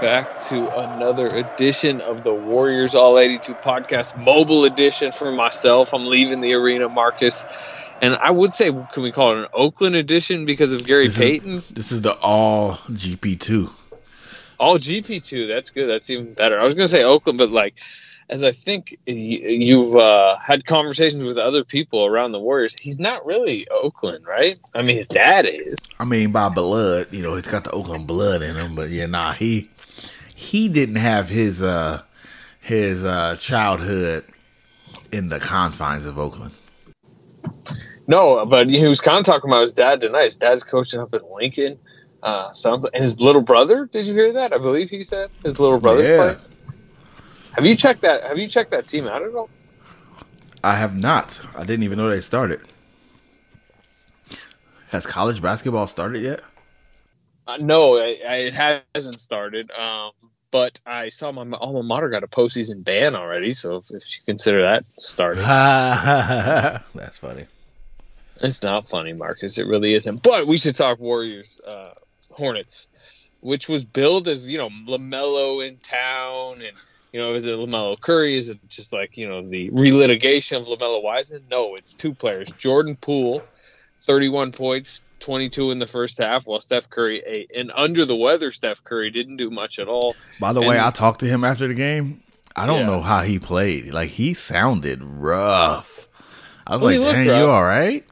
back to another edition of the Warriors All 82 podcast, mobile edition for myself. I'm leaving the arena, Marcus. And I would say, can we call it an Oakland edition because of Gary This Payton? is, this is the all GP two. All GP2, that's good. That's even better. I was going to say Oakland, but like, as I think you've uh, had conversations with other people around the Warriors, he's not really Oakland, right? I mean, his dad is. I mean, by blood, you know, he's got the Oakland blood in him. But yeah, nah, he he didn't have his uh his uh childhood in the confines of Oakland. No, but he was kind of talking about his dad tonight. His dad's coaching up at Lincoln. Uh, sounds like, and his little brother. Did you hear that? I believe he said his little brother. Yeah. Have you checked that? Have you checked that team out at all? I have not. I didn't even know they started. Has college basketball started yet? Uh, no, I, I, it hasn't started. Um, but I saw my alma mater got a postseason ban already. So if, if you consider that started, That's funny. it's not funny, Marcus. It really isn't. But we should talk Warriors, uh, Hornets, which was billed as you know Lamelo in town and. You know, is it Lamelo Curry? Is it just like you know the relitigation of Lamelo Wiseman? No, it's two players. Jordan Poole, thirty-one points, twenty-two in the first half, while Steph Curry, eight. And under the weather, Steph Curry didn't do much at all. By the way, I talked to him after the game. I don't Yeah. know how he played. Like he sounded rough. I was Well, like, "Dang, you all right?"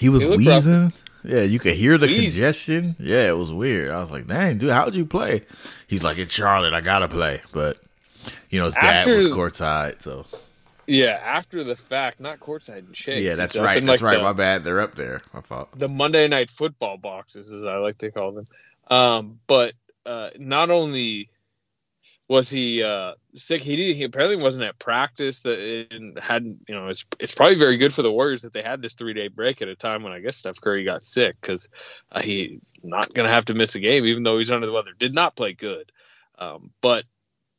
He was He looked rough. wheezing. Yeah, you could hear the Wheeze. congestion. Yeah, it was weird. I was like, "Dang, dude, how'd you play?" He's like, "It's Charlotte. I gotta play." But you know, his dad After- was courtside, so Yeah, after the fact, not courtside and Chase. yeah, that's right. That's like, right. the- My bad. They're up there. I thought. the Monday night football boxes, as I like to call them. Um, but uh, not only was he uh, sick, he did, he apparently wasn't at practice. That and hadn't you know it's it's probably very good for the Warriors that they had this three day break at a time when I guess Steph Curry got sick because uh, he not going to have to miss a game even though he's under the weather. Did not play good, um, but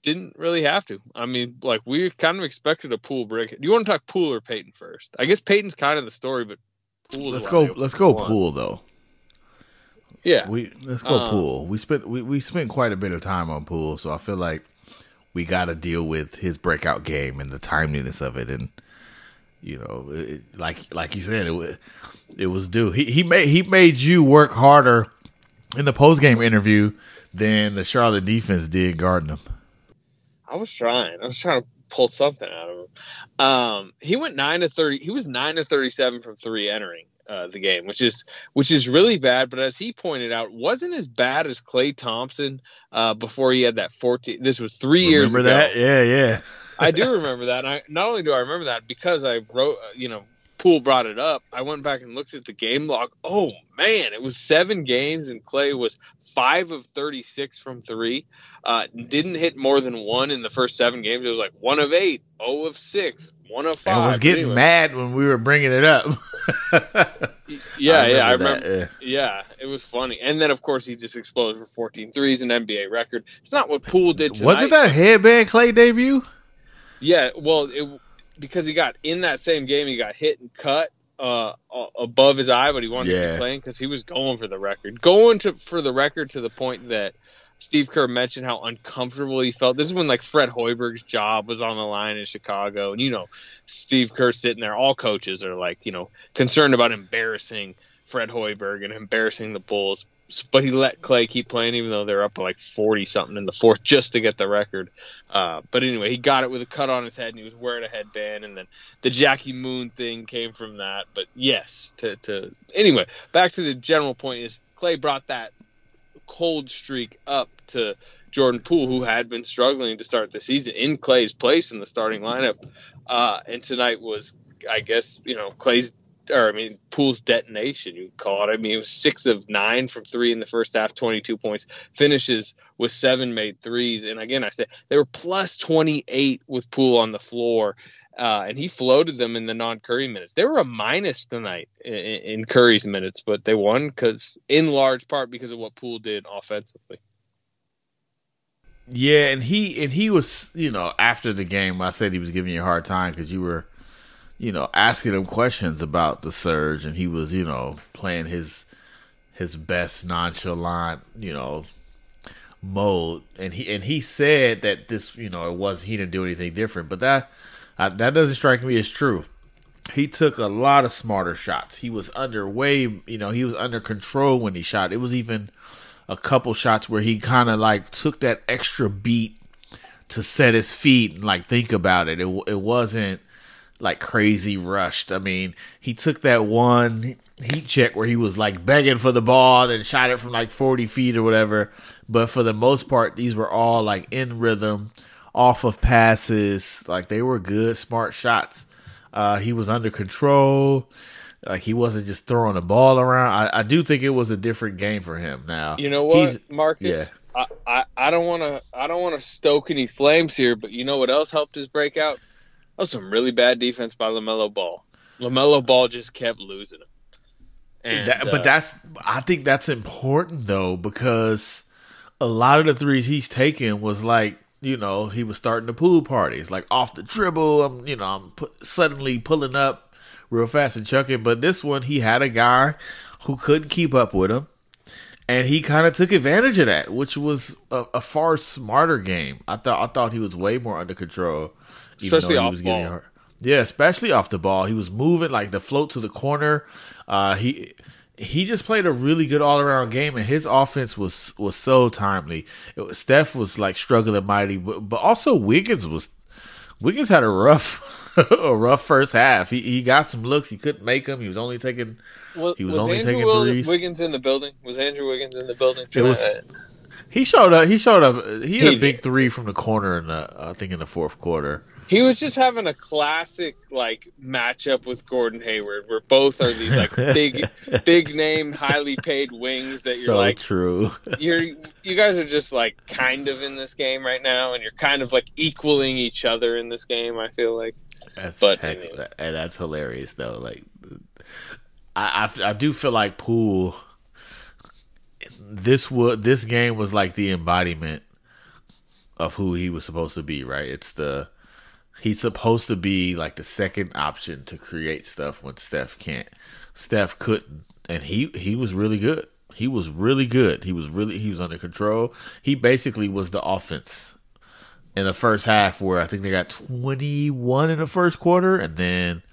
didn't really have to. I mean, like we kind of expected a Poole break. Do you want to talk Poole or Payton first? I guess Payton's kind of the story, but Poole. Let's go. Let's go Poole though. Yeah. We let's go Um, Poole. We spent we, we spent quite a bit of time on Poole, so I feel like we got to deal with his breakout game and the timeliness of it, and you know, it, like like you said, it was it was due. He he made he made you work harder in the post game interview than the Charlotte defense did guarding him. I was trying. I was trying to pull something out of him. Um, he went nine to thirty. He was nine to thirty-seven from three entering uh, the game, which is which is really bad. But as he pointed out, wasn't as bad as Klay Thompson uh, before he had that fourteen. This was three years Remember ago. that? Yeah, yeah. I do remember that. And I not only do I remember that because I wrote, uh, you know, Poole brought it up. I went back and looked at the game log. Oh man, it was seven games, and Klay was five of thirty-six from three. Uh, didn't hit more than one in the first seven games. It was like one of eight, oh of six, one of five. I was getting anyway, mad when we were bringing it up. Yeah, yeah, I remember. that, Yeah, it was funny. And then of course he just exploded for 14 threes, an NBA record. It's not what Poole did tonight. Was it that headband Klay debut? Yeah, well, it, because he got in that same game, he got hit and cut uh, above his eye, but he wanted to Yeah. keep playing because he was going for the record, going to for the record to the point that Steve Kerr mentioned how uncomfortable he felt. This is when like Fred Hoiberg's job was on the line in Chicago, and you know, Steve Kerr sitting there. All coaches are like, you know, concerned about embarrassing Fred Hoiberg and embarrassing the Bulls. But he let Klay keep playing, even though they're up like forty something in the fourth, just to get the record. Uh, but anyway, he got it with a cut on his head, and he was wearing a headband. And then the Jackie Moon thing came from that. But yes, to to anyway, back to the general point is Klay brought that cold streak up to Jordan Poole, who had been struggling to start the season in Klay's place in the starting lineup. Uh, and tonight was, I guess, you know, Klay's or I mean Poole's detonation. You call it. I mean, it was six of nine from three in the first half, twenty-two points. Finishes with seven made threes, and again, I said they were plus twenty-eight with Poole on the floor, uh, and he floated them in the non-Curry minutes. They were a minus tonight in, in Curry's minutes, but they won because, in large part, because of what Poole did offensively. Yeah, and he and he was, you know, after the game, I said he was giving you a hard time because you were, you know, asking him questions about the surge, and he was, you know, playing his his best nonchalant, you know, mode, and he and he said that this, you know, it was he didn't do anything different, but that uh, that doesn't strike me as true. He took a lot of smarter shots. He was underway, you know, he was under control when he shot. It was even a couple shots where he kind of like took that extra beat to set his feet and like think about it. It it wasn't like crazy rushed. I mean, he took that one heat check where he was like begging for the ball and shot it from like 40 feet or whatever. But for the most part, these were all like in rhythm, off of passes. Like they were good, smart shots. Uh, he was under control. Like he wasn't just throwing the ball around. I, I do think it was a different game for him. Now you know what, Marcus. Yeah. I, I, I don't want to I don't want to stoke any flames here, but you know what else helped his breakout? That was some really bad defense by Lamelo Ball. Lamelo Ball just kept losing him. And, that, but uh, that's I think that's important though because a lot of the threes he's taken was like you know he was starting the pool parties like off the dribble. I'm you know I'm put, suddenly pulling up real fast and chucking. But this one, he had a guy who couldn't keep up with him, and he kind of took advantage of that, which was a, a, far smarter game. I thought I thought he was way more under control, especially off ball. Yeah, especially off the ball. He was moving like the float to the corner. Uh, he he just played a really good all around game, and his offense was was so timely. Was, Steph was like struggling mighty, but, but also Wiggins was Wiggins had a rough a rough first half. He he got some looks. He couldn't make them. He was only taking. Was, he was, was only Andrew taking Will, threes. Wiggins in the building. Was Andrew Wiggins in the building? It was. He showed up. He showed up. He had he a big did. three from the corner in the I think in the fourth quarter. He was just having a classic like matchup with Gordon Hayward, where both are these like big, big name, highly paid wings that you're so like true. You're you guys are just like kind of in this game right now, and you're kind of like equaling each other in this game. I feel like. That's but heck, and that's hilarious though. Like, I, I, I do feel like Poole. This would this game was like the embodiment of who he was supposed to be. Right? It's the he's supposed to be like the second option to create stuff when Steph can't. Steph couldn't, and he he was really good. He was really good. He was really he was under control. He basically was the offense in the first half where I think they got 21 in the first quarter and then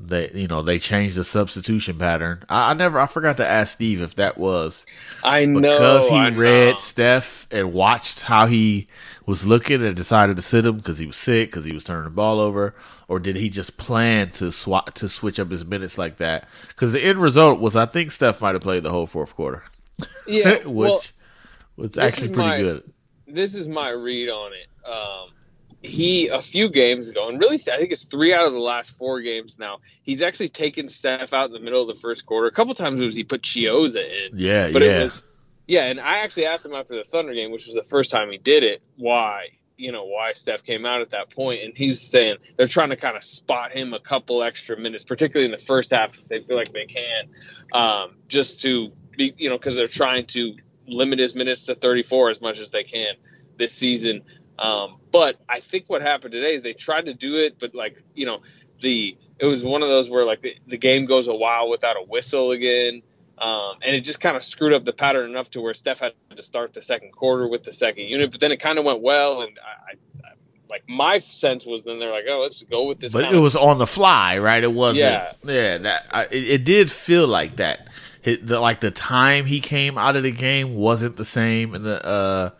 they you know they changed the substitution pattern. I, I never I forgot to ask Steve if that was I know because he I read know. Steph and watched how he was looking and decided to sit him because he was sick because he was turning the ball over, or did he just plan to swap to switch up his minutes like that? Because the end result was I think Steph might have played the whole fourth quarter. Yeah, which well, was actually pretty my, good this is my read on it. Um, he a few games ago, and really, I think it's three out of the last four games now. He's actually taken Steph out in the middle of the first quarter. A couple times it was he put Chiozza in. Yeah, but yeah. it was yeah. And I actually asked him after the Thunder game, which was the first time he did it, why you know why Steph came out at that point, and he was saying they're trying to kind of spot him a couple extra minutes, particularly in the first half if they feel like they can, um, just to be you know because they're trying to limit his minutes to 34 as much as they can this season. Um, but I think what happened today is they tried to do it, but like you know, the it was one of those where like the, the game goes a while without a whistle again. Um, and it just kind of screwed up the pattern enough to where Steph had to start the second quarter with the second unit, but then it kind of went well. And I, I, like my sense was then they're like, oh, let's go with this. But it was on the fly, right? It wasn't. Yeah, yeah. That I, it, it, did feel like that. It, the, like the time he came out of the game wasn't the same in the uh,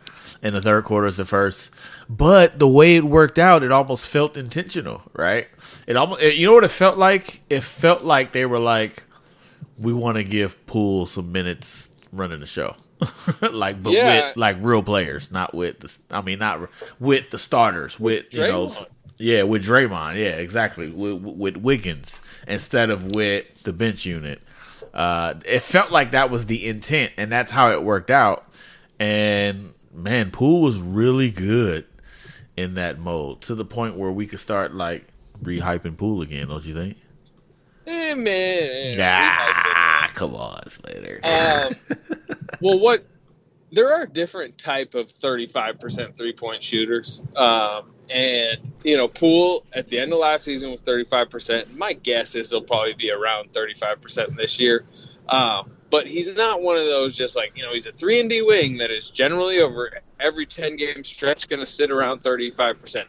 in the third quarter as the first. But the way it worked out, it almost felt intentional, right? It almost, you know what it felt like? It felt like they were like, we want to give Poole some minutes running the show. like, but Yeah. with like real players, not with the. I mean, not with the starters. With, you know, yeah, with Draymond. Yeah, exactly. With, with Wiggins instead of with the bench unit. Uh, it felt like that was the intent, and that's how it worked out. And man, Poole was really good in that mode to the point where we could start like rehyping Poole again. Don't you think? Eh, man. Ah, come on, Slater. Um, well, what there are different type of 35% three point shooters. Um, and, you know, Poole at the end of last season was 35%. My guess is he'll probably be around 35% this year. Um, but he's not one of those just like, you know, he's a 3 and D wing that is generally over every 10 game stretch going to sit around 35%.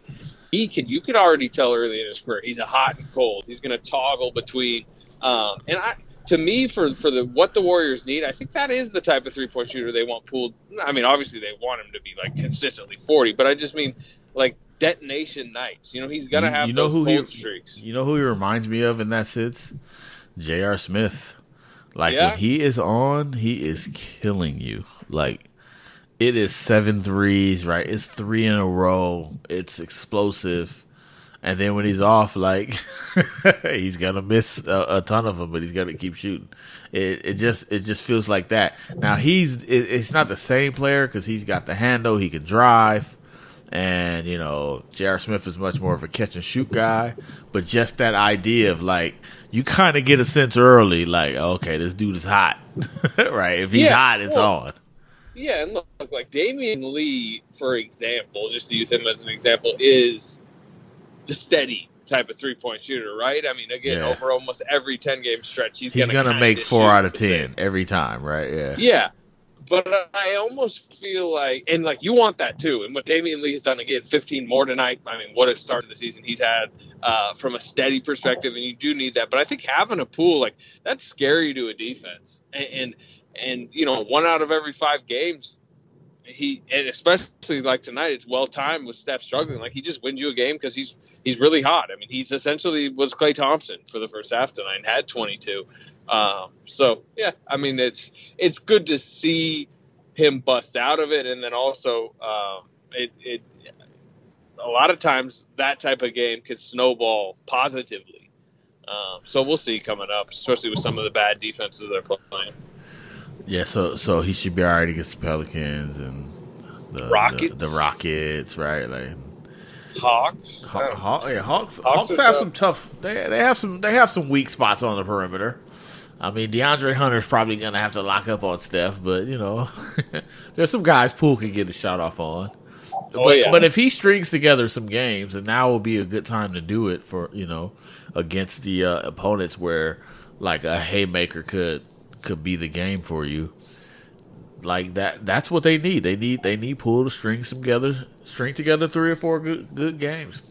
He can, you could already tell early in his career, he's a hot and cold. He's going to toggle between, um, and I, to me, for for the what the Warriors need, I think that is the type of three point shooter they want Poole. I mean, obviously they want him to be like consistently forty, but I just mean like detonation nights. You know, he's gonna You- have you know those who he- streaks. You know who he reminds me of in that sits? J.R. Smith. Like Yeah. when he is on, he is killing you. Like it is seven threes, right? It's three in a row. It's explosive. And then when he's off, like he's gonna miss a, a ton of them, but he's gonna keep shooting. It it just it just feels like that. Now he's it, it's not the same player because he's got the handle, he can drive, and you know J.R. Smith is much more of a catch and shoot guy. But just that idea of like you kind of get a sense early, like okay, this dude is hot, right? If he's Yeah, hot, it's well, on. Yeah, and look, like Damian Lee, for example, just to use him as an example, is the steady type of three point shooter, right? I mean, again, Yeah. over almost every ten game stretch, he's, He's gonna, gonna make four out of ten every time, right? Yeah. Yeah. But I almost feel like, and like you want that too. And what Damian Lee has done again, 15 more tonight. I mean, what a start to the season he's had uh, from a steady perspective, and you do need that. But I think having a Poole like that's scary to a defense, and and, and you know, one out of every five games, he and especially like tonight, it's well timed with Steph struggling. Like he just wins you a game because he's he's really hot. I mean, he's essentially was Klay Thompson for the first half tonight and had 22. Um, so yeah, I mean it's it's good to see him bust out of it, and then also um, it it a lot of times that type of game can snowball positively. Um, so we'll see coming up, especially with some of the bad defenses they're playing. Yeah, so so he should be all right against the Pelicans and the Rockets. the, the Rockets, right? Like Hawks, Haw- Haw- yeah, Hawks, Hawks Hawks, have tough. some tough. They they have some they have some weak spots on the perimeter. I mean, DeAndre Hunter's probably gonna have to lock up on Steph, but you know, there's some guys Poole can get a shot off on. Oh, but yeah. but if he strings together some games, and now will be a good time to do it for you know against the uh, opponents where like a haymaker could could be the game for you. Like that, that's what they need. They need they need Poole to string some together, string together three or four good good games.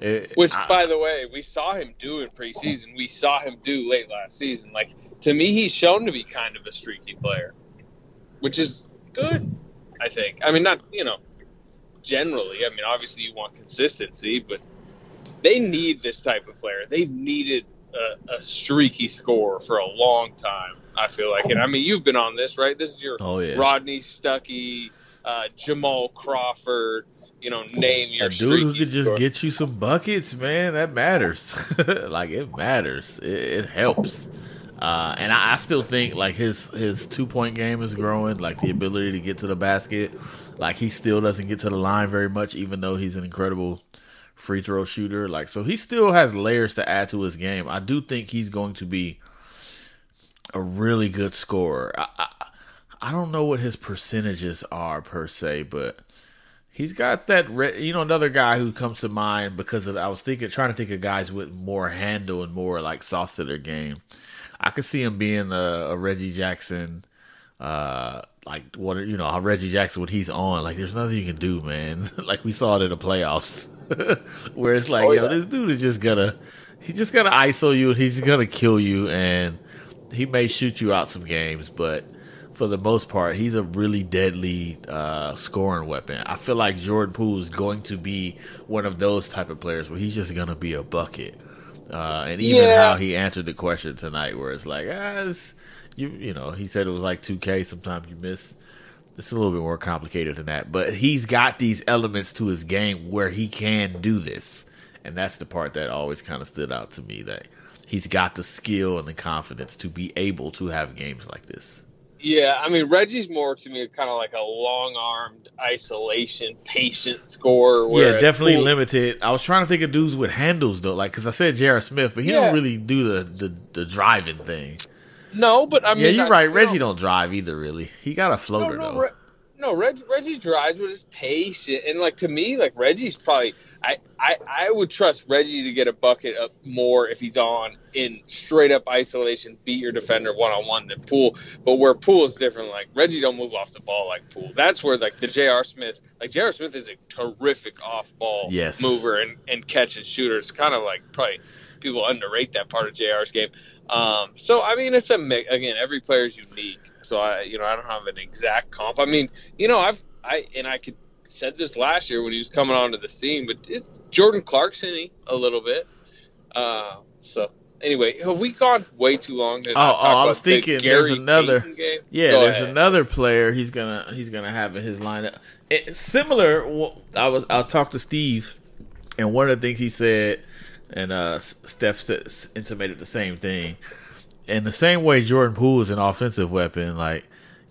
It- Which, I- by the way, we saw him do in preseason. We saw him do late last season. Like to me, he's shown to be kind of a streaky player, which is good. I think. I mean, not you know, generally. I mean, obviously you want consistency, but they need this type of player. They've needed a, a streaky scorer for a long time. I feel like, and I mean, you've been on this, right? This is your Oh, yeah. Rodney Stuckey, uh, Jamal Crawford. You know, name your a dude who could just scorer. get you some buckets, man, that matters. like it matters. It, it helps. Uh, and I, I still think like his his two point game is growing, like the ability to get to the basket. Like he still doesn't get to the line very much, even though he's an incredible free throw shooter. Like so, he still has layers to add to his game. I do think he's going to be a really good scorer. I, I, I don't know what his percentages are per se, but he's got that. Re- you know, another guy who comes to mind because of I was thinking, trying to think of guys with more handle and more like sauce to their game. I could see him being a, a Reggie Jackson, uh, like what you know, Reggie Jackson when he's on. Like, there's nothing you can do, man. like we saw it in the playoffs, where it's like, Oh, yo, yeah. this dude is just gonna, he's just gonna ISO you, and he's gonna kill you, and he may shoot you out some games, but for the most part, he's a really deadly uh, scoring weapon. I feel like Jordan Poole is going to be one of those type of players where he's just gonna be a bucket. Uh, and even Yeah. how he answered the question tonight, where it's like, ah, it's, you you know he said it was like 2K. Sometimes you miss. It's a little bit more complicated than that, but he's got these elements to his game where he can do this, and that's the part that always kind of stood out to me. That he's got the skill and the confidence to be able to have games like this. Yeah, I mean Reggie's more to me kind of like a long-armed isolation, patient scorer. Yeah, definitely Poole, limited. I was trying to think of dudes with handles though, like because I said J.R. Smith, but he yeah. don't really do the, the the driving thing. No, but I mean, yeah, you're I, right. You Reggie know, don't drive either. Really, he got a floater no, no, though. Re- no, Reg, Reggie drives with his pace, and like to me, like Reggie's probably I, I, I would trust Reggie to get a bucket up more if he's on in straight up isolation, beat your defender one on one than Poole. But where Poole is different, like Reggie don't move off the ball like Poole. That's where like the J.R. Smith, like J.R. Smith is a terrific off ball yes. mover and, and catch and shooter. It's kind of like probably people underrate that part of J.R.'s game. Um, so I mean, it's a mix. Again, every player is unique. So I, you know, I don't have an exact comp. I mean, you know, I've I and I could said this last year when he was coming onto the scene, but it's Jordan Clarkson a little bit. Uh, so anyway, have we gone way too long? To oh, oh I was thinking the there's another. Yeah, Go there's ahead. another player he's gonna he's gonna have in his lineup. It, similar. I was I was talking to Steve, and one of the things he said, and uh, Steph intimated the same thing. In the same way, Jordan Poole is an offensive weapon. Like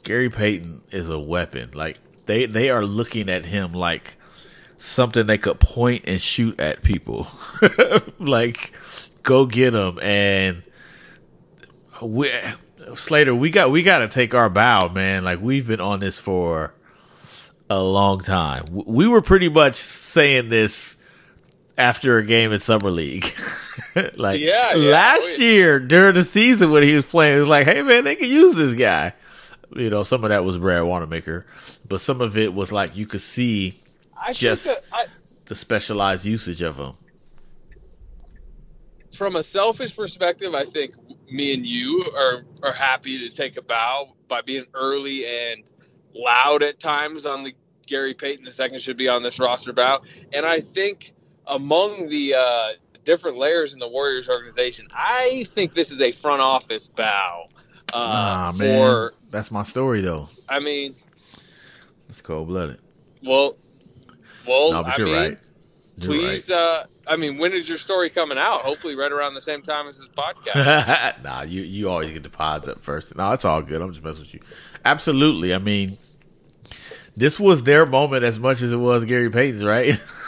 Gary Payton is a weapon. Like they they are looking at him like something they could point and shoot at people. like go get him and we Slater, we got we got to take our bow, man. Like we've been on this for a long time. We were pretty much saying this after a game in summer league. like yeah, yeah, last year during the season when he was playing, it was like, hey man, they can use this guy. You know, some of that was Brad Wanamaker, but some of it was like you could see I just I, the specialized usage of him. From a selfish perspective, I think me and you are are happy to take a bow by being early and loud at times on the Gary Payton the second should be on this roster bow, and I think among the uh, different layers in the Warriors organization, I think this is a front office bow uh, nah, for man. That's my story, though. I mean, it's cold blooded. Well, well, no, but I you're mean, right. You're please, right. uh, I mean, when is your story coming out? Hopefully, right around the same time as this podcast. nah, you you always get the pods up first. No, it's all good. I'm just messing with you. Absolutely. I mean, this was their moment as much as it was Gary Payton's, right?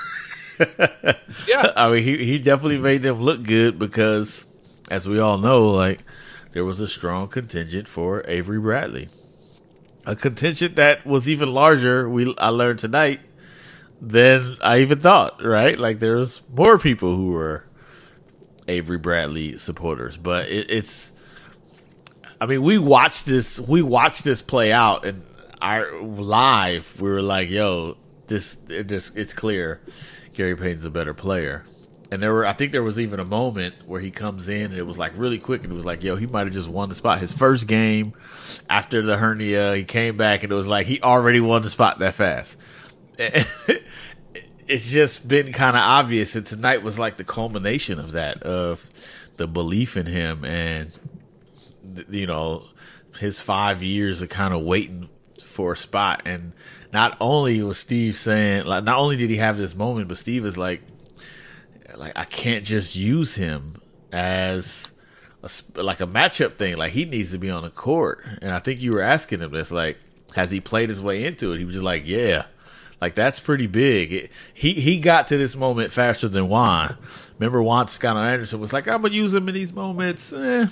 yeah. I mean, he he definitely made them look good because, as we all know, like there was a strong contingent for Avery Bradley. A contingent that was even larger, we I learned tonight, than I even thought, right? Like there was more people who were Avery Bradley supporters. But it, it's I mean, we watched this we watched this play out and our live we were like, yo, this just it's clear Gary Payton's a better player. And there were, I think there was even a moment where he comes in and it was like really quick and it was like, yo, he might have just won the spot. His first game after the hernia, he came back and it was like he already won the spot that fast. it's just been kind of obvious, and tonight was like the culmination of that, of the belief in him and you know his five years of kind of waiting for a spot. And not only was Steve saying, like, not only did he have this moment, but Steve is like, like I can't just use him as a, like a matchup thing. Like he needs to be on the court. And I think you were asking him this, like, has he played his way into it? He was just like, yeah. Like that's pretty big. It, he he got to this moment faster than Juan. Remember Juan Toscano-Anderson was like, I'm gonna use him in these moments. Eh.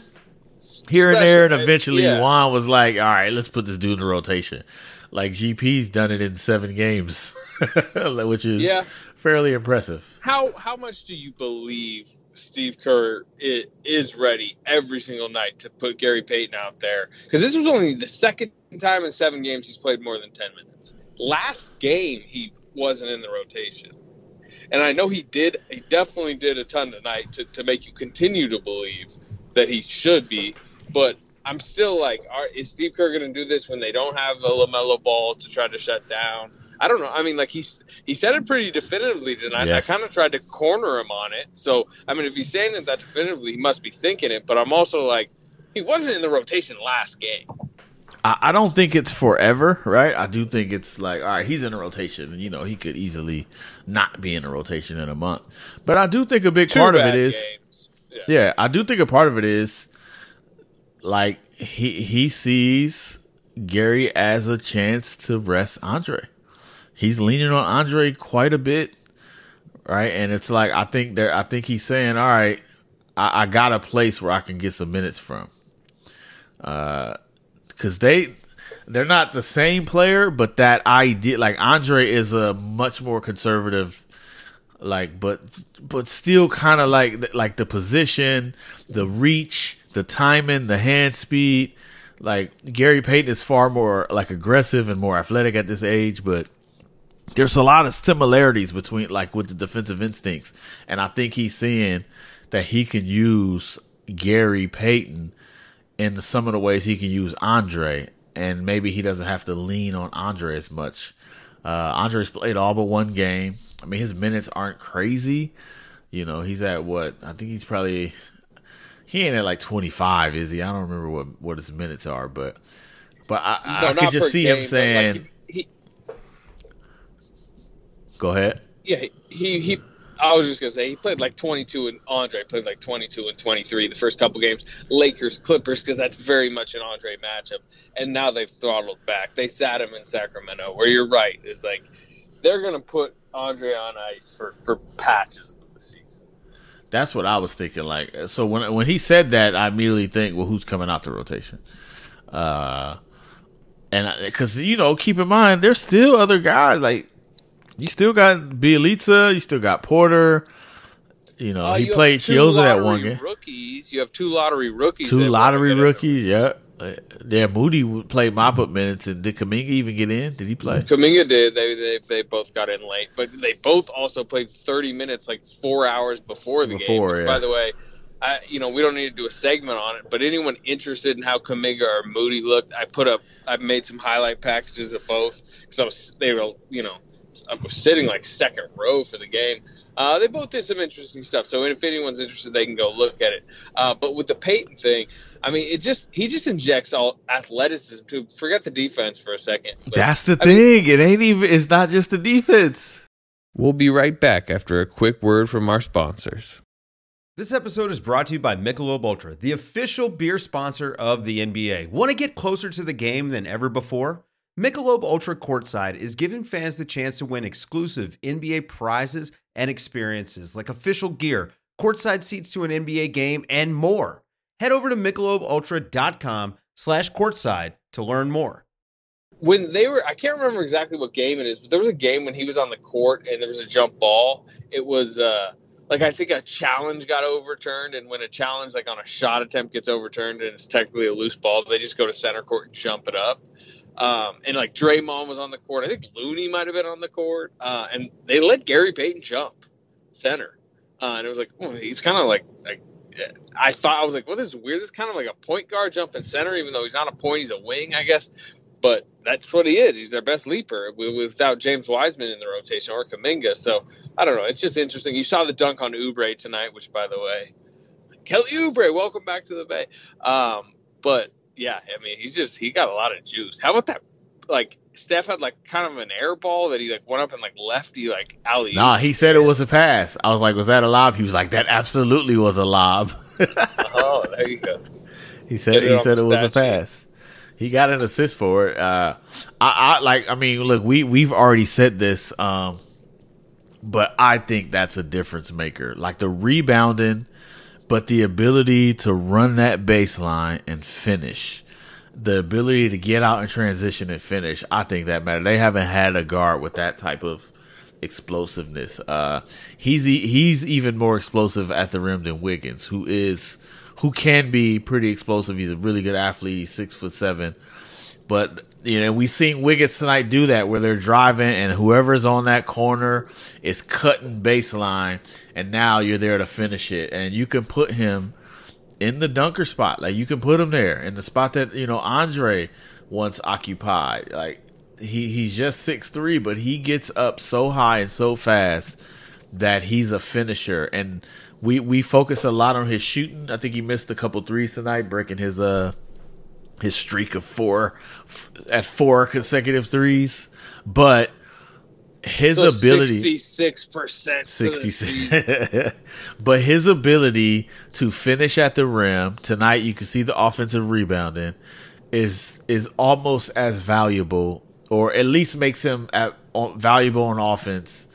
Here and there, and eventually yeah. Juan was like, "All right, let's put this dude in the rotation." Like GP's done it in seven games, which is yeah fairly impressive. How how much do you believe Steve Kerr is ready every single night to put Gary Payton out there? Because this was only the second time in seven games he's played more than ten minutes. Last game he wasn't in the rotation, and I know he did. He definitely did a ton tonight to to make you continue to believe that he should be. But I'm still like, are, is Steve Kerr going to do this when they don't have a LaMelo Ball to try to shut down? I don't know. I mean, like he's he said it pretty definitively tonight. Yes. I kind of tried to corner him on it. So I mean, if he's saying it that definitively, he must be thinking it. But I'm also like, He wasn't in the rotation last game. I, I don't think it's forever, right? I do think it's like, all right, he's in a rotation, and you know he could easily not be in a rotation in a month. But I do think a big Two part of it is. Yeah. yeah, I do think a part of it is like he he sees Gary as a chance to rest Andre. He's leaning on Andre quite a bit, right? And it's like I think there, I think he's saying, all right, I, I got a place where I can get some minutes from. Uh, because they they're not the same player, but that idea, like Andre, is a much more conservative, like, but but still kind of like like the position, the reach, the timing, the hand speed. Like Gary Payton is far more like aggressive and more athletic at this age, but there's a lot of similarities between like with the defensive instincts, and I think he's seeing that he can use Gary Payton in some of the ways he can use Andre, and maybe he doesn't have to lean on Andre as much. Uh, Andre's played all but one game. I mean, his minutes aren't crazy. You know, he's at what? I think he's probably he ain't at like twenty five, is he? I don't remember what what his minutes are, but but I, I could just see game, him saying, like, he, he, "Go ahead." yeah, he he. I was just gonna say he played like 22 and Andre played like 22 and 23 the first couple games. Lakers Clippers because that's very much an Andre matchup, and now they've throttled back. They sat him in Sacramento, where you're right is like they're gonna put Andre on ice for for patches of the season. That's what I was thinking. Like, so when when he said that, I immediately think, well, who's coming out the rotation? Uh, and because you know, keep in mind, there's still other guys. Like, you still got Bjelica, you still got Porter. You know, Uh, he you played Chiozza that one game. Rookies, you have two lottery rookies. Two lottery wanna get in. rookies. Yeah, Uh, yeah. Moody played mop up minutes, and did Kuminga even get in? Did he play? Kuminga did. They, they they both got in late, but they both also played 30 minutes, like four hours before the game. Which, yeah. by the way, I, you know we don't need to do a segment on it, but anyone interested in how Kuminga or Moody looked, I put up. I made some highlight packages of both because I was they were you know I was sitting like second row for the game. Uh, they both did some interesting stuff. So if anyone's interested, they can go look at it. Uh, but with the Payton thing, I mean, it just he just injects all athleticism to forget the defense for a second. But- That's the I mean- thing. it ain't even. It's not just the defense. We'll be right back after a quick word from our sponsors. This episode is brought to you by Michelob Ultra, the official beer sponsor of the NBA. Want to get closer to the game than ever before? Michelob Ultra Courtside is giving fans the chance to win exclusive NBA prizes and experiences like official gear, courtside seats to an NBA game, and more. Head over to michelobultra.com slash courtside to learn more. when they were I can't remember exactly what game it is, but there was a game when he was on the court and there was a jump ball. It was uh like I think a challenge got overturned and when a challenge like on a shot attempt gets overturned and it's technically a loose ball, they just go to center court and jump it up. Um, and like Draymond was on the court. I think Looney might have been on the court. Uh, and they let Gary Payton jump center. Uh, and it was like, oh, he's kind of like, like, I thought, I was like, well, this is weird. This is kind of like a point guard jumping center, even though he's not a point, he's a wing, I guess but that's what he is. He's their best leaper without James Wiseman in the rotation or Kuminga. So I don't know. It's just interesting. You saw the dunk on Oubre tonight, which, by the way, Kelly Oubre, welcome back to the Bay. Um, but yeah, I mean, he's just he got a lot of juice. How about that? Like Steph had like kind of an air ball that he like went up and like lefty like alley. Nah, he said it was a pass. I was like, was that a lob? He was like, that absolutely was a lob. Oh, there you go. he said it he said it was a pass. He got an assist for it. Uh, I, I like. I mean, look, we we've already said this, um, but I think that's a difference maker. Like the rebounding, but the ability to run that baseline and finish, the ability to get out and transition and finish. I think that matter. They haven't had a guard with that type of explosiveness. Uh, he's he's even more explosive at the rim than Wiggins, who is who can be pretty explosive. He's a really good athlete. He's six foot seven, but you know we seen Wiggins tonight do that where they're driving and whoever's on that corner is cutting baseline, and now you're there to finish it, and you can put him in the dunker spot. Like you can put him there in the spot that you know Andre once occupied. Like he he's just six three, but he gets up so high and so fast that he's a finisher. And we we focus a lot on his shooting. I think he missed a couple threes tonight, breaking his uh his streak of four at four consecutive threes. But his So ability 66% 66 but his ability to finish at the rim tonight you can see the offensive rebounding is is almost as valuable or at least makes him at, valuable on offense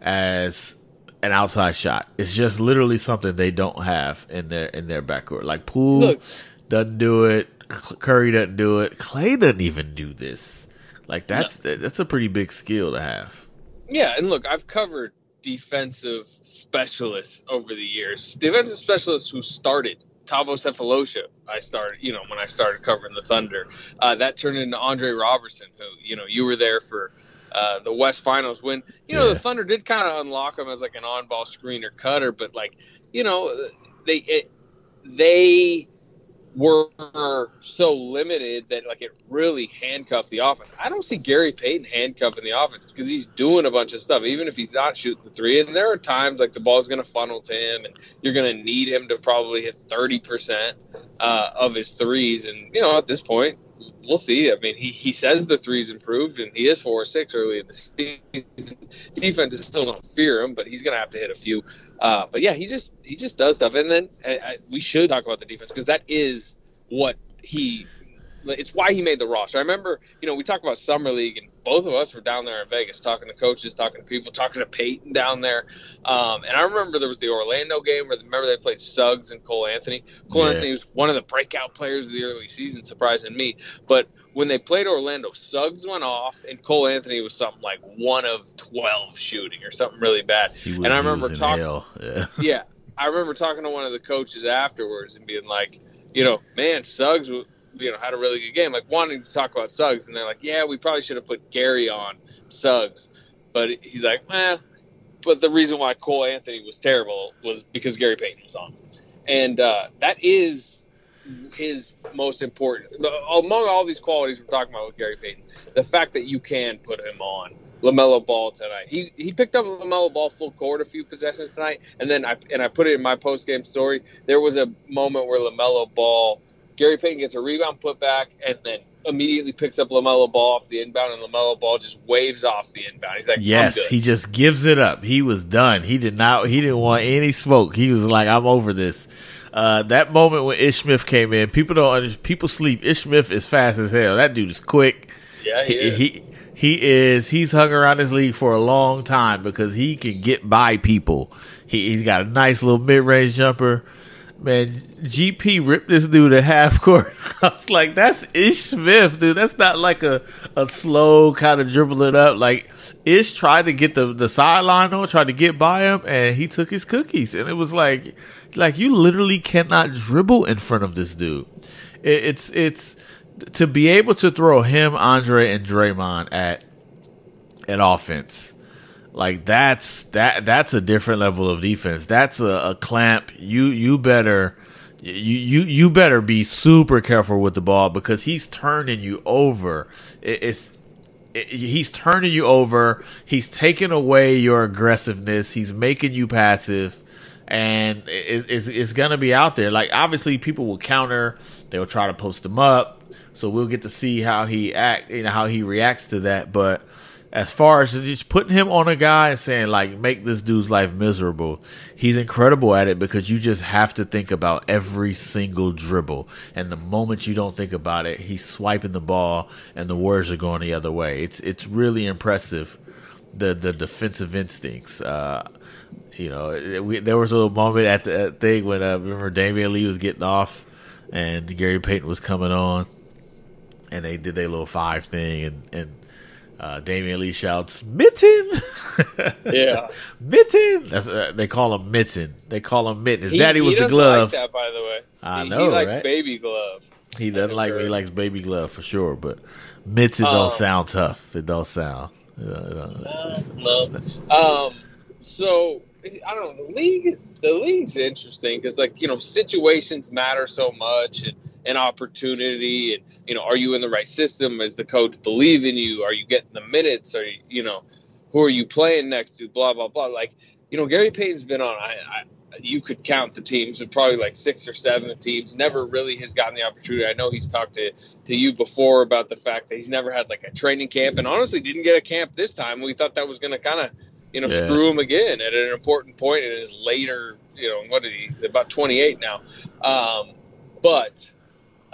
as an outside shot. It's just literally something they don't have in their in their backcourt. Like Poole Look. doesn't do it. Curry doesn't do it. Klay doesn't even do this. Like that's that's a pretty big skill to have Yeah, and look, I've covered defensive specialists over the years. Defensive specialists who started. Thabo Sefolosha, I started, you know, when I started covering the Thunder. Uh, that turned into Andre Roberson, who, you know, you were there for uh, the West Finals when, you know, Yeah. the Thunder did kind of unlock him as like an on ball screener cutter, but like, you know, they, it, they were so limited that like it really handcuffed the offense. I don't see Gary Payton handcuffing the offense because he's doing a bunch of stuff, even if he's not shooting the three. And there are times like the ball's going to funnel to him, and you're going to need him to probably hit thirty percent uh, of his threes. And you know, at this point, we'll see. I mean, he, he says the threes improved, and he is four or six early in the season. Defenses still don't fear him, but he's going to have to hit a few. Uh, but yeah, he just he just does stuff, and then I, I, we should talk about the defense because that is what he. It's why he made the roster. I remember, you know, we talk about summer league, and both of us were down there in Vegas talking to coaches, talking to people, talking to Peyton down there. Um, and I remember there was the Orlando game where remember they played Suggs and Cole Anthony. Cole Yeah. Anthony was one of the breakout players of the early season, surprising me. But when they played Orlando, Suggs went off, and Cole Anthony was something like one of twelve shooting or something really bad. And I remember in talking-. Yeah. yeah, I remember talking to one of the coaches afterwards and being like, you know, man, Suggs, you know, had a really good game. Like wanting to talk about Suggs, and they're like, yeah, we probably should have put Gary on Suggs, but he's like, eh. But the reason why Cole Anthony was terrible was because Gary Payton was on, and uh, that is his most important among all these qualities we're talking about with Gary Payton. The fact that you can put him on Lamelo Ball tonight. He he picked up Lamelo Ball full court a few possessions tonight, and then I and I put it in my post game story. There was a moment where Lamelo Ball, Gary Payton gets a rebound put back, and then immediately picks up Lamelo Ball off the inbound, and Lamelo Ball just waves off the inbound. He's like, Yes, he just gives it up. He was done. He did not. He didn't want any smoke. He was like, "I'm over this." Uh, that moment when Ish Smith came in, people don't. People sleep. Ish Smith is fast as hell. That dude is quick. yeah, he, He, is. he he is. He's hung around this league for a long time because he can get by people. He, he's got a nice little mid range jumper. Man, GP ripped this dude at half court. I was like, that's Ish Smith, dude. That's not like a, a slow kind of dribbling up. Like Ish tried to get the, the sideline on, tried to get by him, and he took his cookies. And it was like, like you literally cannot dribble in front of this dude. It, it's it's to be able to throw him, Andre, and Draymond at at offense. Like that's that that's a different level of defense. That's a, a clamp. You you better you you you better be super careful with the ball because he's turning you over. It, it's it, he's turning you over. He's taking away your aggressiveness. He's making you passive, and it, it's it's gonna be out there. Like obviously, people will counter. They will try to post him up. So we'll get to see how he act, you know, how he reacts to that. But as far as just putting him on a guy and saying like make this dude's life miserable, he's incredible at it because you just have to think about every single dribble. And the moment you don't think about it, he's swiping the ball and the words are going the other way. It's it's really impressive the the defensive instincts. Uh, you know, we, there was a little moment at the at thing when uh, remember Damian Lee was getting off and Gary Payton was coming on, and they did their little five thing, and and uh, Damian Lee shouts Mitten, Yeah. Mitten. That's uh, they call him Mitten. They call him Mitten. His He- daddy was the glove. Like that, by the way. I he, know, he likes right? baby glove. He doesn't like me. He likes baby glove for sure, but Mitten Oh. don't sound tough. It don't sound. uh, uh, No. Um. So I don't know. The league is the league's interesting because, like, you know, situations matter so much, and, and opportunity, and you know, are you in the right system? Does the coach believe in you? Are you getting the minutes? Are you, you know, who are you playing next to? Blah blah blah. Like, you know, Gary Payton's been on. I, I you could count the teams, but probably like six or seven teams. Never really has gotten the opportunity. I know he's talked to, to you before about the fact that he's never had like a training camp, and honestly didn't get a camp this time. We thought that was going to kind of, you know, Yeah. screw him again at an important point in his later, you know, what is he? He's about 28 now. Um, but,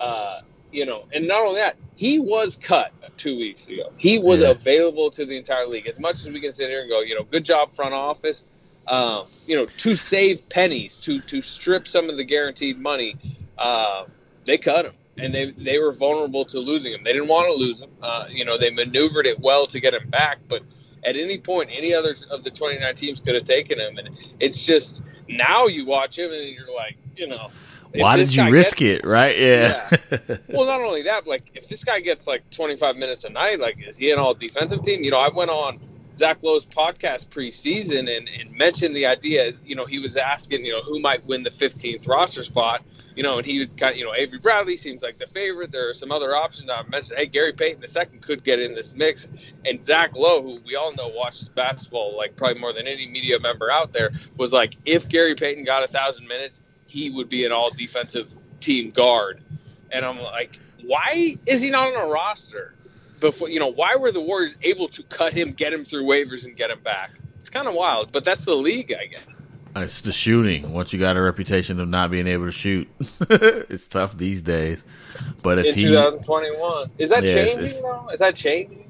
uh, you know, and not only that, he was cut two weeks ago. He was Yeah. available to the entire league. As much as we can sit here and go, you know, good job front office. Um, you know, to save pennies, to to strip some of the guaranteed money, uh, they cut him, and they they were vulnerable to losing him. They didn't want to lose him. Uh, you know, they maneuvered it well to get him back, but at any point, any other of the 29 teams could have taken him, and it's just now you watch him and you're like, you know, Why did you risk gets- it? Right? Yeah. well, not only that, like if this guy gets like 25 minutes a night, like is he an all defensive team? You know, I went on Zach Lowe's podcast preseason and, and mentioned the idea. You know, he was asking, you know, who might win the 15th roster spot. You know, and he would kind of, you know, Avery Bradley seems like the favorite. There are some other options. I mentioned, hey, Gary Payton the second could get in this mix, and Zach Lowe, who we all know watches basketball like probably more than any media member out there, was like, if Gary Payton got a thousand minutes, he would be an all defensive team guard. And I'm like, why is he not on a roster? Before you know, why were the Warriors able to cut him, get him through waivers, and get him back? It's kind of wild, but that's the league, I guess. Uh, it's the shooting. Once you got a reputation of not being able to shoot, it's tough these days. But if In he, 2021, is that Yeah, it's- changing it's- though? Is that changing?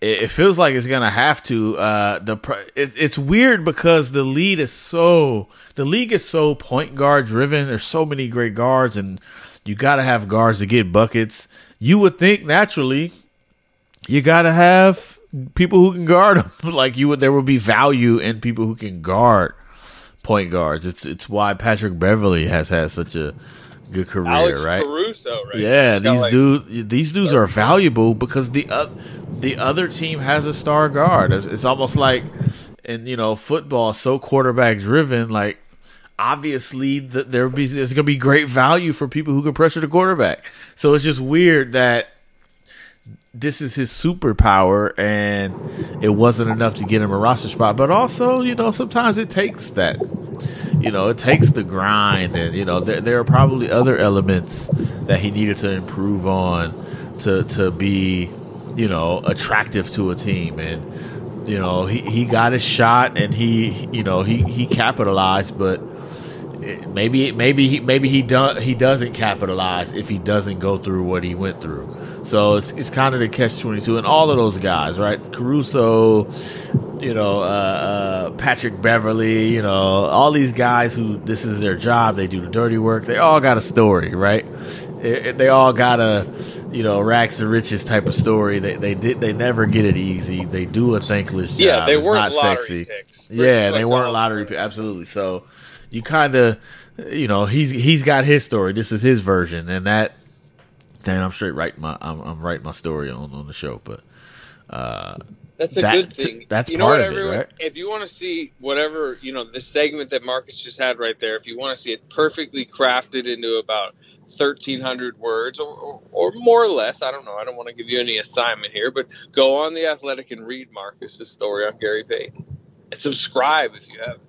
It, it feels like it's gonna have to. Uh, the it, it's weird because the lead is so the league is so point guard driven. There's so many great guards, and you got to have guards to get buckets. You would think naturally, you got to have people who can guard them. like you would, there would be value in people who can guard point guards. It's it's why Patrick Beverley has had such a good career, Alex right? Caruso, right? Yeah, He's these like, dude, these dudes are valuable because the uh, the other team has a star guard. It's, it's almost like, in you know, football so quarterback driven. Like, obviously, the, there be it's gonna be great value for people who can pressure the quarterback. So it's just weird that this is his superpower and it wasn't enough to get him a roster spot. But also, you know, sometimes it takes that. You know, it takes the grind, and you know, there, there are probably other elements that he needed to improve on to to be, you know, attractive to a team. And you know, he, he got his shot, and he, you know, he he capitalized, but maybe maybe he maybe he do, he doesn't capitalize if he doesn't go through what he went through. So it's it's kind of the catch twenty two, and all of those guys, right? Caruso, you know, uh, uh, Patrick Beverley, you know, all these guys who this is their job, they do the dirty work. They all got a story, right? It- it- they all got a you know rags to riches type of story. They they did they never get it easy. They do a thankless job. Yeah, they weren't not sexy. picks. Yeah, they weren't lottery picks. Absolutely. So you kind of, you know, he's he's got his story. This is his version, and that. Then I'm straight writing my I'm, I'm writing my story on on the show, but uh, That's a That- good thing. that's you know part what, of it, right? If you want to see whatever you know, the segment that Marcus just had right there, if you want to see it perfectly crafted into about thirteen hundred words or, or, or more or less, I don't know. I don't want to give you any assignment here, but go on the Athletic and read Marcus's story on Gary Payton and subscribe if you haven't.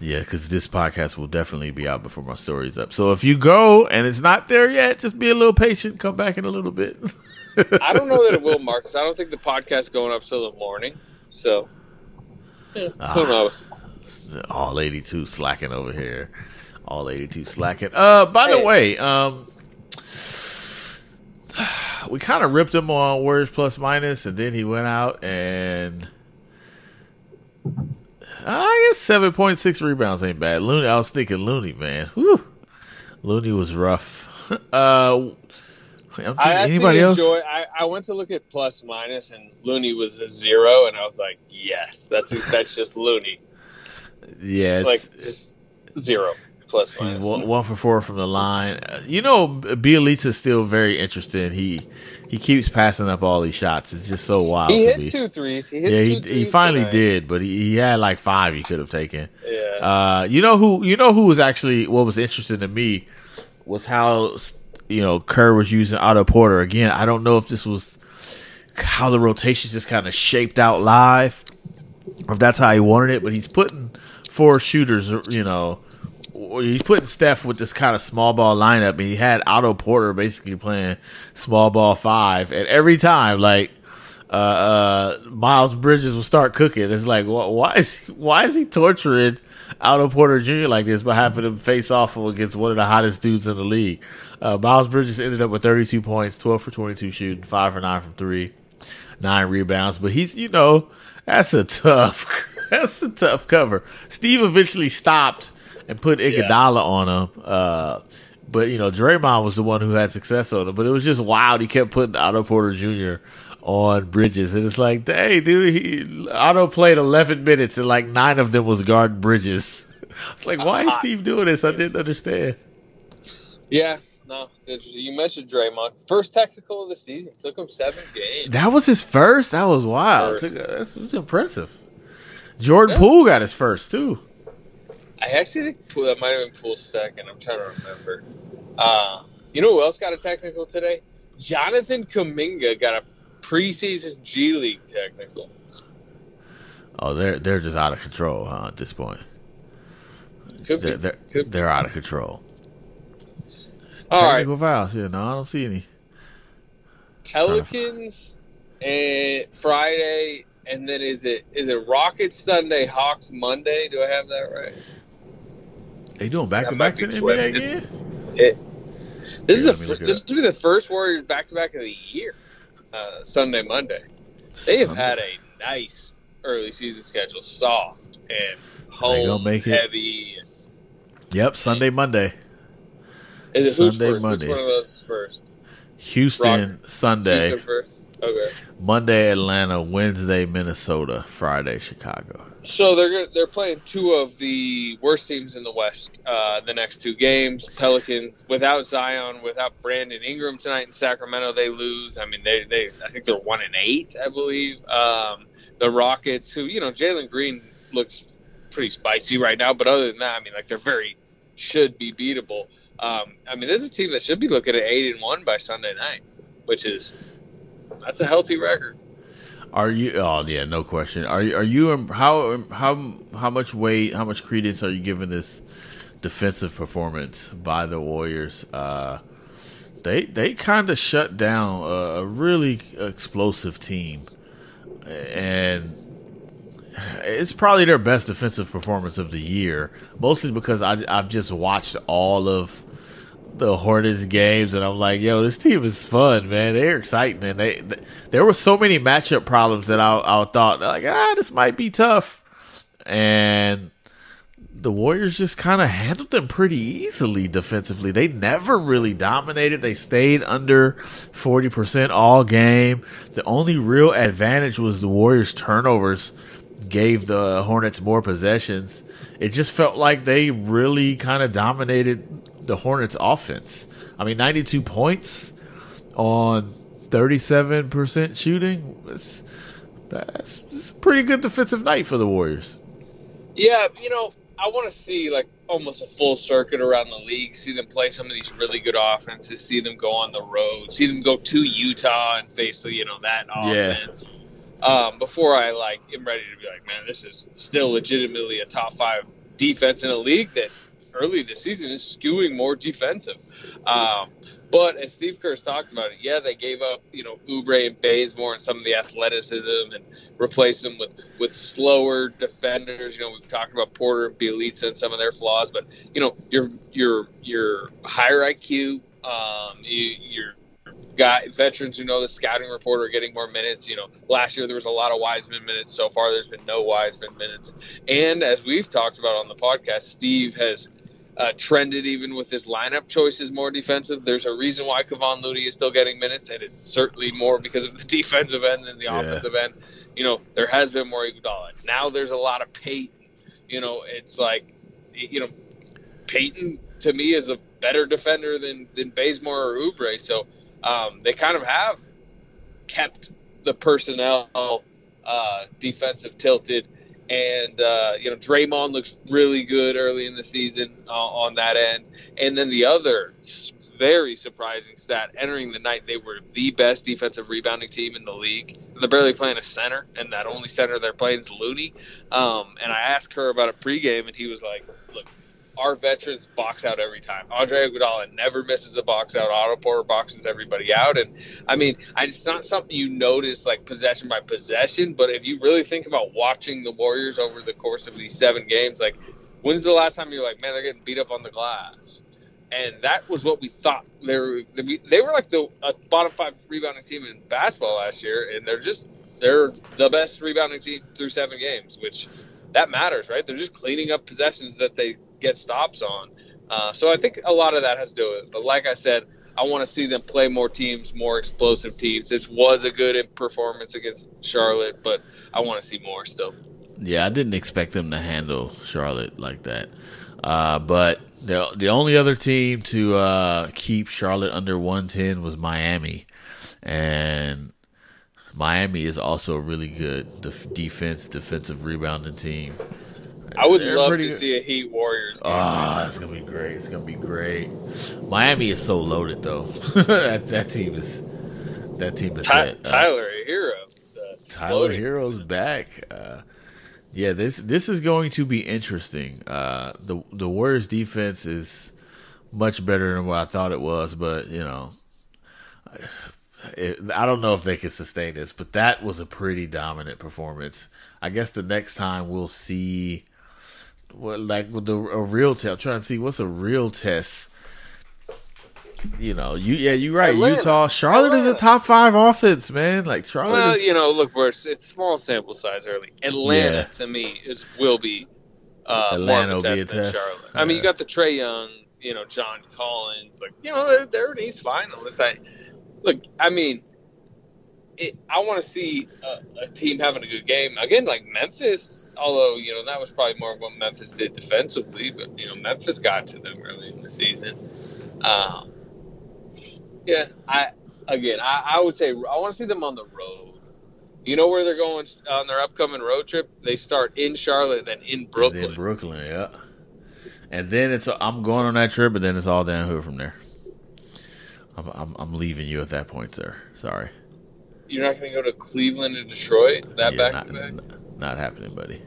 Yeah, because this podcast will definitely be out before my story's up. So if you go and it's not there yet, just be a little patient. Come back in a little bit. I don't know that it will, Marcus. I don't think the podcast's going up till the morning, so yeah, Ah. who knows. all 82 slacking over here. All 82 slacking. Uh, by the way, um, we kind of ripped him on words plus minus, and then he went out and I guess 7.6 rebounds ain't bad. Looney, I was thinking Looney, man. Whew. Looney was rough. uh, actually anybody else? enjoy. I, I went to look at plus minus, and Looney was a zero, and I was like, yes, that's that's just Looney, Yeah, it's, like just zero plus minus. one, one for four from the line. Uh, You know, Bjelica's still very interested. He he keeps passing up all these shots. It's just so wild he me. hit two threes. He hit yeah, two he, threes he finally tonight. did, but he, he had like five he could have taken. Yeah, Uh, you know who? You know who was actually what was interesting to me was how you know Kerr was using Otto Porter again. I don't know if this was how the rotations just kind of shaped out live, or if that's how he wanted it. But he's putting four shooters. You know, he's putting Steph with this kind of small ball lineup, and he had Otto Porter basically playing small ball five, and every time like uh, uh, Miles Bridges will start cooking. It's like, wh- why is he, why is he torturing Otto Porter Jr. like this by having him face off against one of the hottest dudes in the league? Uh, Miles Bridges ended up with 32 points, 12 for 22 shooting, five for nine from three, nine rebounds. But he's, you know, that's a tough, that's a tough cover. Steve eventually stopped and put Iguodala yeah. on him. Uh, but you know, Draymond was the one who had success on him. But it was just wild. He kept putting Otto Porter Jr on Bridges, and it's like, hey, dude, he Otto played 11 minutes, and like nine of them was guard Bridges. It's like, why is Steve doing this? I didn't understand. Yeah, no, it's interesting. You mentioned Draymond, first technical of the season. Took him seven games. That was his first. That was wild. Took, that's impressive. Jordan yeah. Poole got his first too. I actually think Poole, that might have been Poole's second. I'm trying to remember. Uh, you know who else got a technical today? Jonathan Kuminga got a preseason G League technical. Oh, they're they're just out of control huh, at this point. Could they're, be. They're, Could they're out of control. All Technical right. fouls. Yeah, no, I don't see any. Pelicans and Friday, and then is it is it Rockets Sunday, Hawks Monday? Do I have that right? They doing back to back be in the. NBA again? It. This Here, is the this up. will be the first Warriors back to back of the year. Uh, Sunday Monday. They have Sunday. had a nice early season schedule, soft and gonna home make it. heavy. Yep, Sunday, Monday. Is it who's Sunday, first? Monday. Which one of those is first? Houston Sunday, Houston first. Okay. Monday Atlanta, Wednesday Minnesota, Friday Chicago. So they're they're playing two of the worst teams in the West. Uh, the next two games, Pelicans without Zion, without Brandon Ingram tonight in Sacramento, they lose. I mean, they they I think they're one and eight, I believe. Um, the Rockets, who you know, Jalen Green looks pretty spicy right now, but other than that, I mean, like they're very should be beatable. Um, I mean, this is a team that should be looking at eight and one by Sunday night, which is that's a healthy record. Are you? Oh yeah, no question. Are you? Are you? How how how much weight? How much credence are you giving this defensive performance by the Warriors? Uh, they they kind of shut down a, a really explosive team, and it's probably their best defensive performance of the year. Mostly because I I've just watched all of the Hornets games, and I'm like, yo, this team is fun, man. They're exciting, and they, th there were so many matchup problems that I, I thought like, ah, this might be tough, and the Warriors just kind of handled them pretty easily defensively. They never really dominated. They stayed under 40% all game. The only real advantage was the Warriors turnovers gave the Hornets more possessions. It just felt like they really kind of dominated the Hornets offense. I mean, 92 points on 37% shooting. That's, that's, that's a pretty good defensive night for the Warriors. Yeah, you know, I want to see like almost a full circuit around the league, see them play some of these really good offenses, see them go on the road, see them go to Utah and face you know that Yeah. offense. Um, before I like am ready to be like, man, this is still legitimately a top five defense in a league that early this season is skewing more defensive. Um, but as Steve Kerr's talked about it, yeah, they gave up, you know, Oubre and Bazemore and some of the athleticism and replaced them with, with slower defenders. You know, we've talked about Porter and Bjelica and some of their flaws, but you know, your your your higher IQ, um, you, your guy veterans who know the scouting report are getting more minutes. You know, last year there was a lot of Wiseman minutes. So far, there's been no Wiseman minutes. And as we've talked about on the podcast, Steve has uh, trended even with his lineup choices more defensive. There's a reason why Kevon Looney is still getting minutes, and it's certainly more because of the defensive end than the Yeah. offensive end. You know, there has been more Iguodala. Now there's a lot of Payton. You know, it's like, you know, Payton to me is a better defender than than Bazemore or Oubre. So um, they kind of have kept the personnel uh, defensive tilted. And uh, you know Draymond looks really good early in the season uh, on that end. And then the other very surprising stat entering the night, they were the best defensive rebounding team in the league. They're barely playing a center, and that only center they're playing is Looney. Um, and I asked Kerr about it pregame, and he was like, "Look, our veterans box out every time. Andre Iguodala never misses a box out. Otto Porter boxes everybody out, and I mean, it's not something you notice like possession by possession. But if you really think about watching the Warriors over the course of these seven games, like when's the last time you're like, man, they're getting beat up on the glass? And that was what we thought they were. They were like the bottom five rebounding team in basketball last year, and they're just they're the best rebounding team through seven games, which that matters, right? They're just cleaning up possessions that they get stops on. Uh, so I think a lot of that has to do with it. But like I said, I want to see them play more teams, more explosive teams. This was a good performance against Charlotte, but I want to see more still. Yeah, I didn't expect them to handle Charlotte like that. Uh, but the the only other team to uh, keep Charlotte under 110 was Miami, and Miami is also a really good def- defense, defensive rebounding team. I would They're love to good. see a Heat Warriors. Game. Oh, it's gonna be great. It's gonna be great. Miami is so loaded though. that, that team is that team is Ty- Tyler uh, Herro. Uh, Tyler Herro's back. Uh, yeah, this this is going to be interesting. Uh, the the Warriors defense is much better than what I thought it was, but you know, it, I don't know if they can sustain this. But that was a pretty dominant performance. I guess the next time we'll see what like with the a real test. I'm trying to see what's a real test. You know, you yeah, you're right. Atlanta. Utah, Charlotte Atlanta. is a top five offense, man. Like Charlotte. Well, is, you know, look, we're it's small sample size early. Atlanta yeah. to me is will be uh, Atlanta more of a test than test. Charlotte. Yeah. I mean, you got the Trae Young, you know, John Collins, like you know, they're, they're an East finalist. I look, I mean, it, I want to see a, a, team having a good game again, like Memphis. Although you know that was probably more of what Memphis did defensively, but you know Memphis got to them early in the season. Um, yeah, I again, I, I would say I want to see them on the road. You know where they're going on their upcoming road trip? They start in Charlotte, then in Brooklyn. In Brooklyn, yeah. And then it's I'm going on that trip, but then it's all downhill from there. I'm, I'm, I'm leaving you at that point, sir. Sorry. You're not going to go to Cleveland and Detroit that yeah, back not, to back? Not happening, buddy.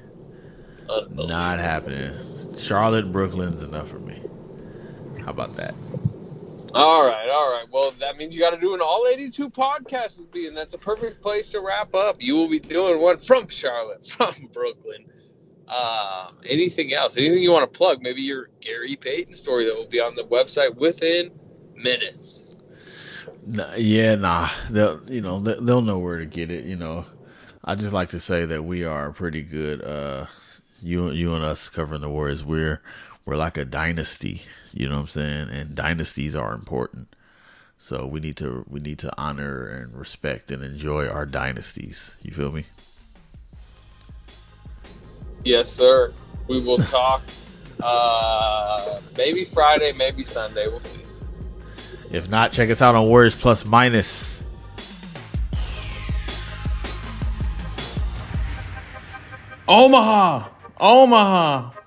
Not happening. Charlotte, Brooklyn's enough for me. How about that? All right, all right. Well, that means you got to do an all 82 podcast with me, and that's a perfect place to wrap up. You will be doing one from Charlotte, from Brooklyn. Um, anything else? Anything you want to plug? Maybe your Gary Payton story that will be on the website within minutes. Yeah, nah. They'll you know they'll know where to get it. You know, I just like to say that we are pretty good. Uh, you you and us covering the Warriors, we're we're like a dynasty. You know what I'm saying? And dynasties are important. So we need to we need to honor and respect and enjoy our dynasties. You feel me? Yes, sir. We will talk. uh, maybe Friday, maybe Sunday. We'll see. If not, check us out on Warriors Plus Minus. Omaha, Omaha.